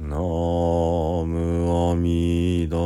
ナムアミダ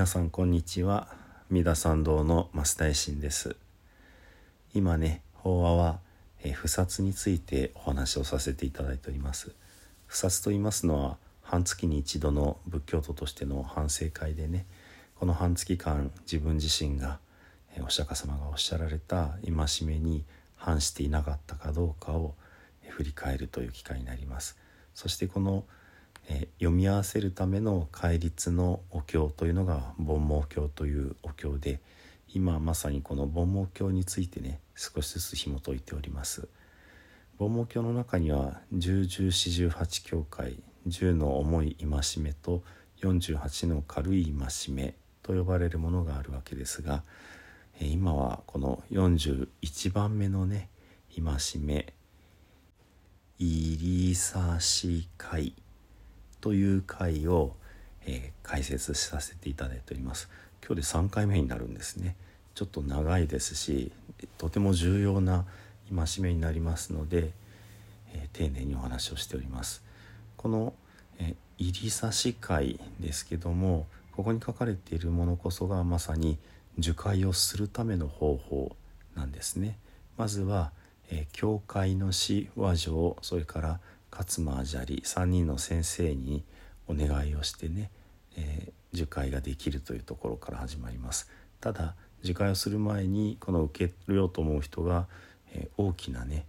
皆さんこんにちは。三田参道の増大臣です。今ね法話は、え不殺についてお話をさせていただいております。不殺と言いますのは半月に一度の仏教徒としての反省会でねこの半月間自分自身がえお釈迦様がおっしゃられた戒めに反していなかったかどうかをえ振り返るという機会になります。そしてこのえ読み合わせるための戒律のお経というのが煩悩経というお経で今まさにこの煩悩経についてね少しずつ紐解いております。煩悩経の中には十十四十八教会10の重い戒めと48の軽い戒めと呼ばれるものがあるわけですが今はこの41番目のね戒め「入り差し会」という会を、えー解説させていただいております。今日で3回目になるんですね。ちょっと長いですしとても重要な戒めになりますので、えー丁寧にお話をしております。この、えー入り差し会ですけどもここに書かれているものこそがまさに受戒をするための方法なんですね。まずは、えー教会の師和上それから勝間砂利3人の先生にお願いをしてね、えー受戒ができるというところから始まります。ただ受戒をする前にこの受けようと思う人が、えー大きなね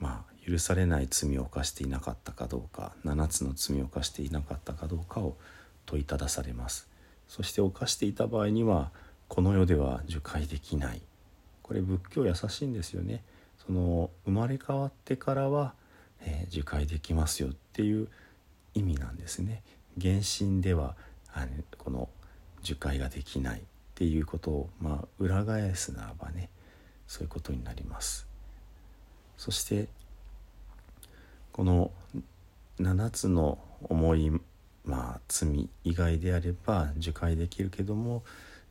まあ許されない罪を犯していなかったかどうか7つの罪を犯していなかったかどうかを問いただされます。そして犯していた場合にはこの世では受戒できない。これ仏教優しいんですよね。その生まれ変わってからは、えー受戒できますよっていう意味なんですね。原神ではあのこの受戒ができないっていうことを、まあ、裏返すならばねそういうことになります。そしてこの7つの重い、まあ、罪以外であれば受戒できるけども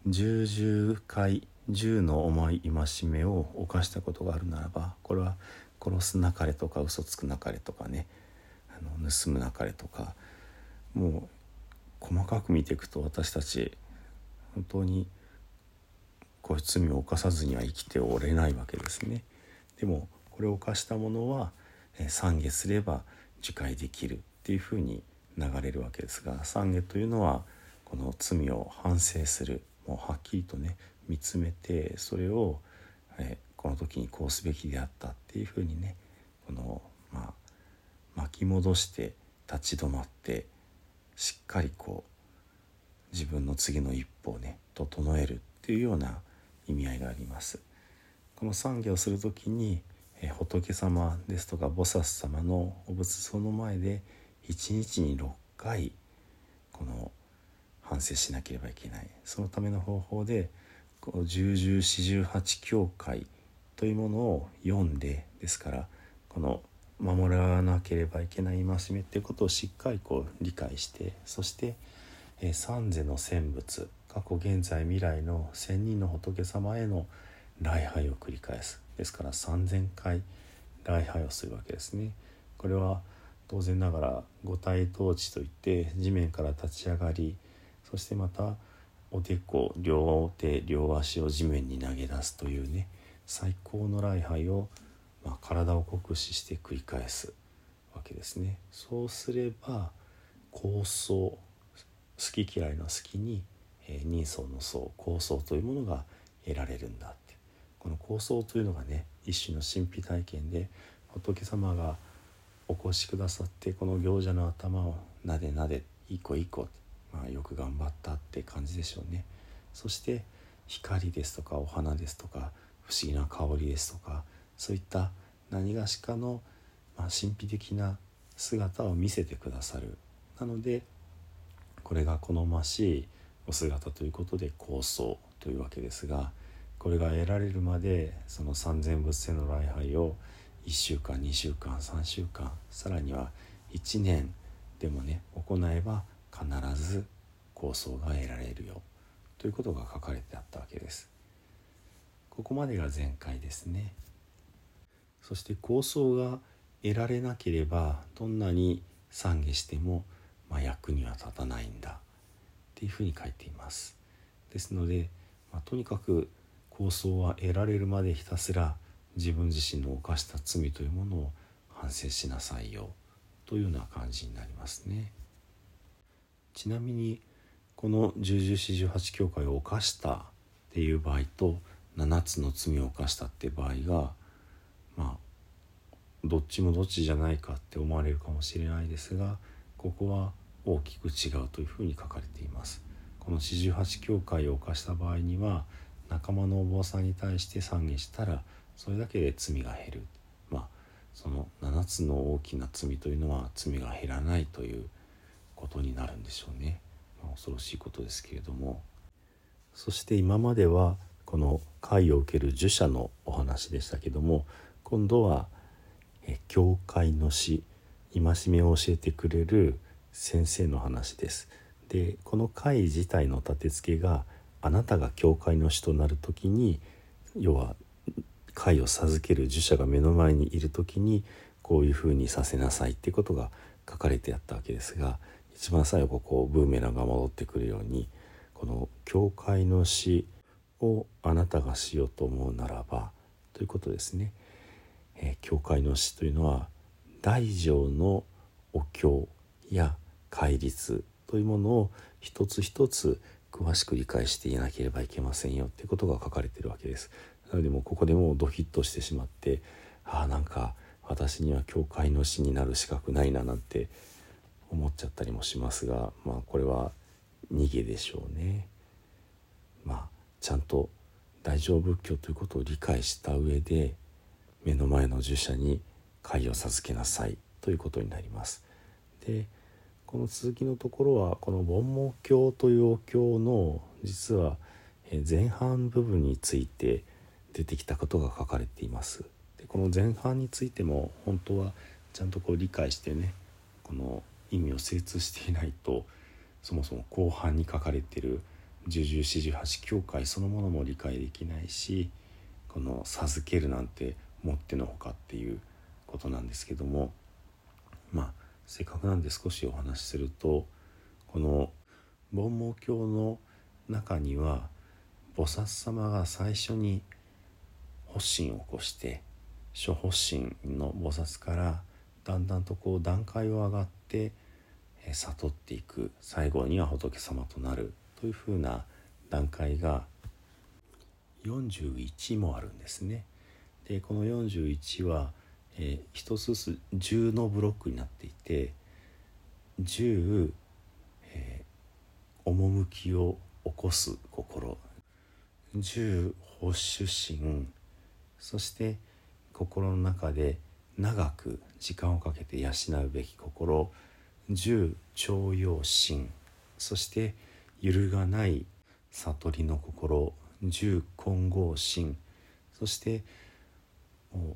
十々回10の重い戒めを犯したことがあるならばこれは殺すなかれとか嘘つくなかれとかねあの盗むなかれとかもう細かく見ていくと私たち本当にこういう罪を犯さずには生きておれないわけですね。でもこれを犯した者は懺悔すれば受戒できるっていうふうに流れるわけですが懺悔というのはこの罪を反省するもうはっきりとね見つめてそれを、えこの時にこうすべきであったっていうふうにねこのまあ巻き戻して立ち止まってしっかりこう自分の次の一歩をね整えるっていうような意味合いがあります。この懺悔をする時に、え仏様ですとか菩薩様のお仏像の前で1日に6回この反省しなければいけないそのための方法でこう十十四十八教会というものを読んでですからこの守らなければいけない戒めっていうことをしっかりこう理解してそして、えー三世の選仏過去現在未来の千人の仏様への礼拝を繰り返すですから3,000回礼拝をするわけですね。これは当然ながら五体統治といって地面から立ち上がりそしてまたおでこ両手両足を地面に投げ出すというね最高の礼拝を、まあ、体を酷使して繰り返すわけですね。そうすれば構想好き嫌いの好きに、えー人相の相構想というものが得られるんだってこの構想というのがね一種の神秘体験で仏様がお越しくださってこの行者の頭をなでなでいい子いい子、まあ、よく頑張ったって感じでしょうね。そして光ですとかお花ですとか不思議な香りですとかそういった何がしかの、まあ、神秘的な姿を見せてくださる。なのでこれが好ましいお姿ということで構想というわけですがこれが得られるまでその三千仏世の礼拝を1週間2週間3週間さらには1年でもね行えば必ず構想が得られるよということが書かれてあったわけです。ここまでが前回ですね。そして構想が得られなければどんなに懺悔しても、まあ、役には立たないんだっていうふうに書いています。ですので、まあ、とにかく構想は得られるまでひたすら自分自身の犯した罪というものを反省しなさいよというような感じになりますね。ちなみにこの十十四十八教会を犯したっていう場合と7つの罪を犯したって場合がまあどっちもどっちじゃないかって思われるかもしれないですがここは大きく違うというふうに書かれています。この四十八教会を犯した場合には仲間のお坊さんに対して懺悔したらそれだけで罪が減るまあその7つの大きな罪というのは罪が減らないということになるんでしょうね、まあ、恐ろしいことですけれどもそして今まではこの会を受ける儒者のお話でしたけども今度は教会の死戒めを教えてくれる先生の話です。でこの会自体の立て付けがあなたが教会の死となる時に要は会を授ける儒者が目の前にいる時にこういうふうにさせなさいっていうことが書かれてあったわけですが一番最後こうブーメランが戻ってくるようにこの教会の死をあなたがしようと思うならばということですね。えー、教会の死というのは大乗のお経や戒律というものを一つ一つ詳しく理解していなければいけませんよっていうことが書かれているわけです。なのでもうここでもうドヒッとしてしまってああなんか私には教会の死になる資格ないななんて思っちゃったりもしますがまあこれは逃げでしょうね。まあちゃんと大乗仏教ということを理解した上で目の前の儒者に会を授けなさいということになります。でこの続きのところはこの「盆毛経」というお経の実は前半部分について出てきたことが書かれています。でこの前半についても本当はちゃんとこう理解してねこの意味を精通していないとそもそも後半に書かれている十十四十八教会そのものも理解できないしこの授けるなんてもってのほかっていうことなんですけどもまあせっかくなんで少しお話しするとこの盆毛経の中には菩薩様が最初に発心を起こして諸発心の菩薩からだんだんとこう段階を上がって悟っていく最後には仏様となるというふうな段階が41もあるんですね。でこの41は、えー、一つずつ10のブロックになっていて10、えー、趣を起こす心10保守心そして心の中で長く時間をかけて養うべき心十徴用心そして揺るがない悟りの心十混合心そして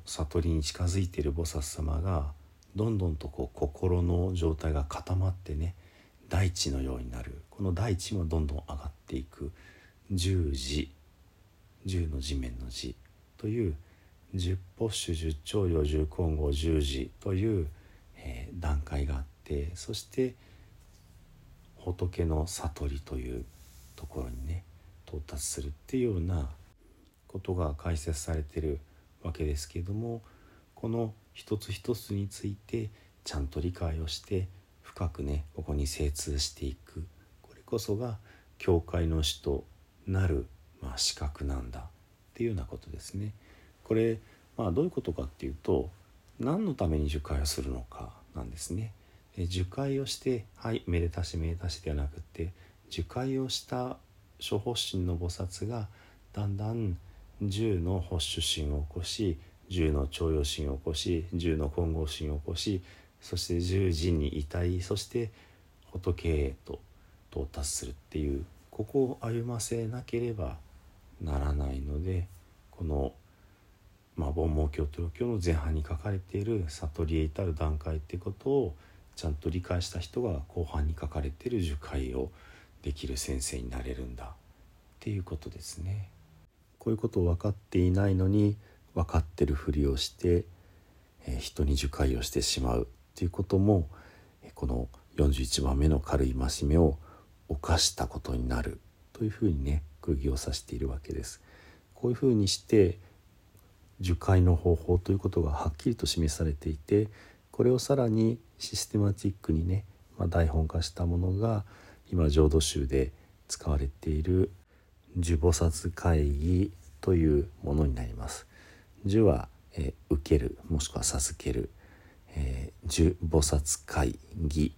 悟りに近づいている菩薩様がどんどんとこう心の状態が固まってね大地のようになる。この大地もどんどん上がっていく。十字十の地面の字という十歩種十長葉十根後十字という、えー、段階があってそして仏の悟りというところにね到達するっていうようなことが解説されてるわけですけれどもこの一つ一つについてちゃんと理解をして深くねここに精通していくこれこそが教会の師となる、まあ、資格なんだっていうようなことですね。これ、まあ、どういうことかっていうと何のために受会をするのかなんですね。受会をしてはいめでたしめでたしではなくて受会をした諸発心の菩薩がだんだん十の発主心を起こし十の徴用心を起こし十の金剛心を起こしそして十人に至りそして仏へと到達するっていうここを歩ませなければならないのでこのまあ、凡盲教と教の前半に書かれている悟りへ至る段階ってことをちゃんと理解した人が後半に書かれている受戒をできる先生になれるんだっていうことですね。こういうことを分かっていないのに分かってるふりをして、え、人に受戒をしてしまうっていうこともえこの41番目の軽い戒めを犯したことになるというふうにね釘を刺しているわけです。こういうふうにして樹海の方法ということがはっきりと示されていてこれをさらにシステマティックにね、まあ、台本化したものが今浄土宗で使われている樹菩薩会議というものになります。樹は、えー、受けるもしくは授ける、えー、菩薩会議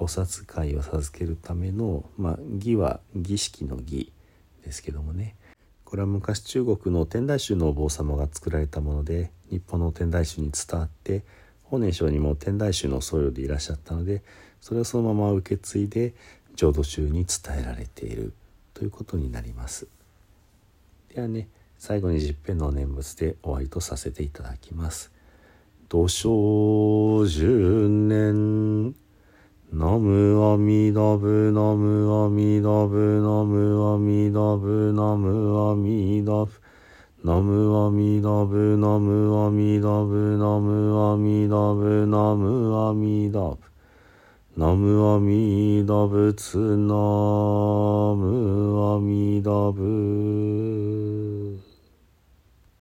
菩薩会を授けるための、まあ、儀は儀式の儀ですけどもねこれは昔中国の天台宗のお坊様が作られたもので日本の天台宗に伝わって法然上にも天台宗の僧侶でいらっしゃったのでそれをそのまま受け継いで浄土宗に伝えられているということになります。ではね最後に十遍の念仏で終わりとさせていただきます。土生十年ナムアミダブナナムアミダブナムアミダブナムアミダブナムアミダブ。ナムアミダブツナムアミダブ。